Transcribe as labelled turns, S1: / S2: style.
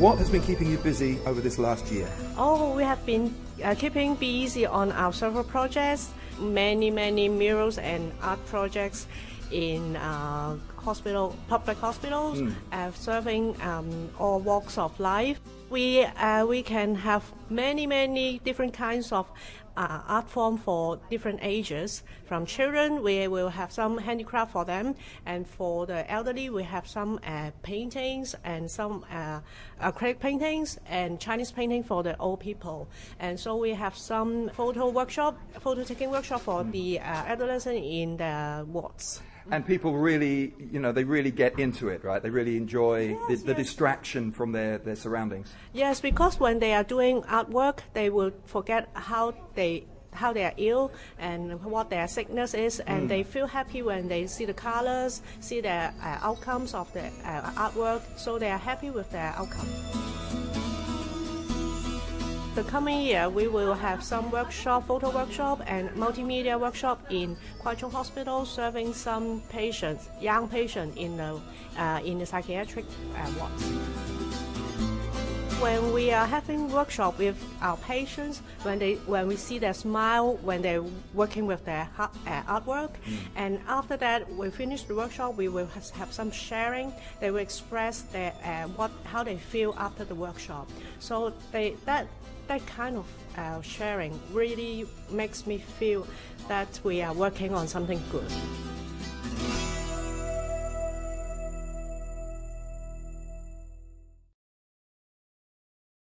S1: What has been keeping you busy over this last year?
S2: Oh, we have been uh, keeping busy on our several projects, many, many murals and art projects in uh, hospital, public hospitals,
S1: Mm.
S2: uh, serving um, all walks of life. We uh, we can have many, many different kinds of uh, art form for different ages. From children, we will have some handicraft for them, and for the elderly, we have some uh, paintings and some uh, acrylic paintings and Chinese painting for the old people. And so we have some photo workshop, photo taking workshop for the uh, adolescent in the wards.
S1: And people really, you know, they really get into it, right? They really enjoy the, the distraction from their, their surroundings.
S2: Yes, because when they are doing artwork, they will forget how they how they are ill and what their sickness is, and they feel happy when they see the colors, see the uh, outcomes of the uh, artwork. So they are happy with their outcome. The coming year, we will have some workshop, photo workshop, and multimedia workshop in Kwai Chung Hospital, serving some patients, young patients in the uh, in the psychiatric uh, wards. When we are having workshop with our patients, when they when we see their smile when they're working with their uh, artwork, and after that we finish the workshop, we will have some sharing. They will express their uh, what how they feel after the workshop. So they that that kind of uh, sharing really makes me feel that we are working on something good.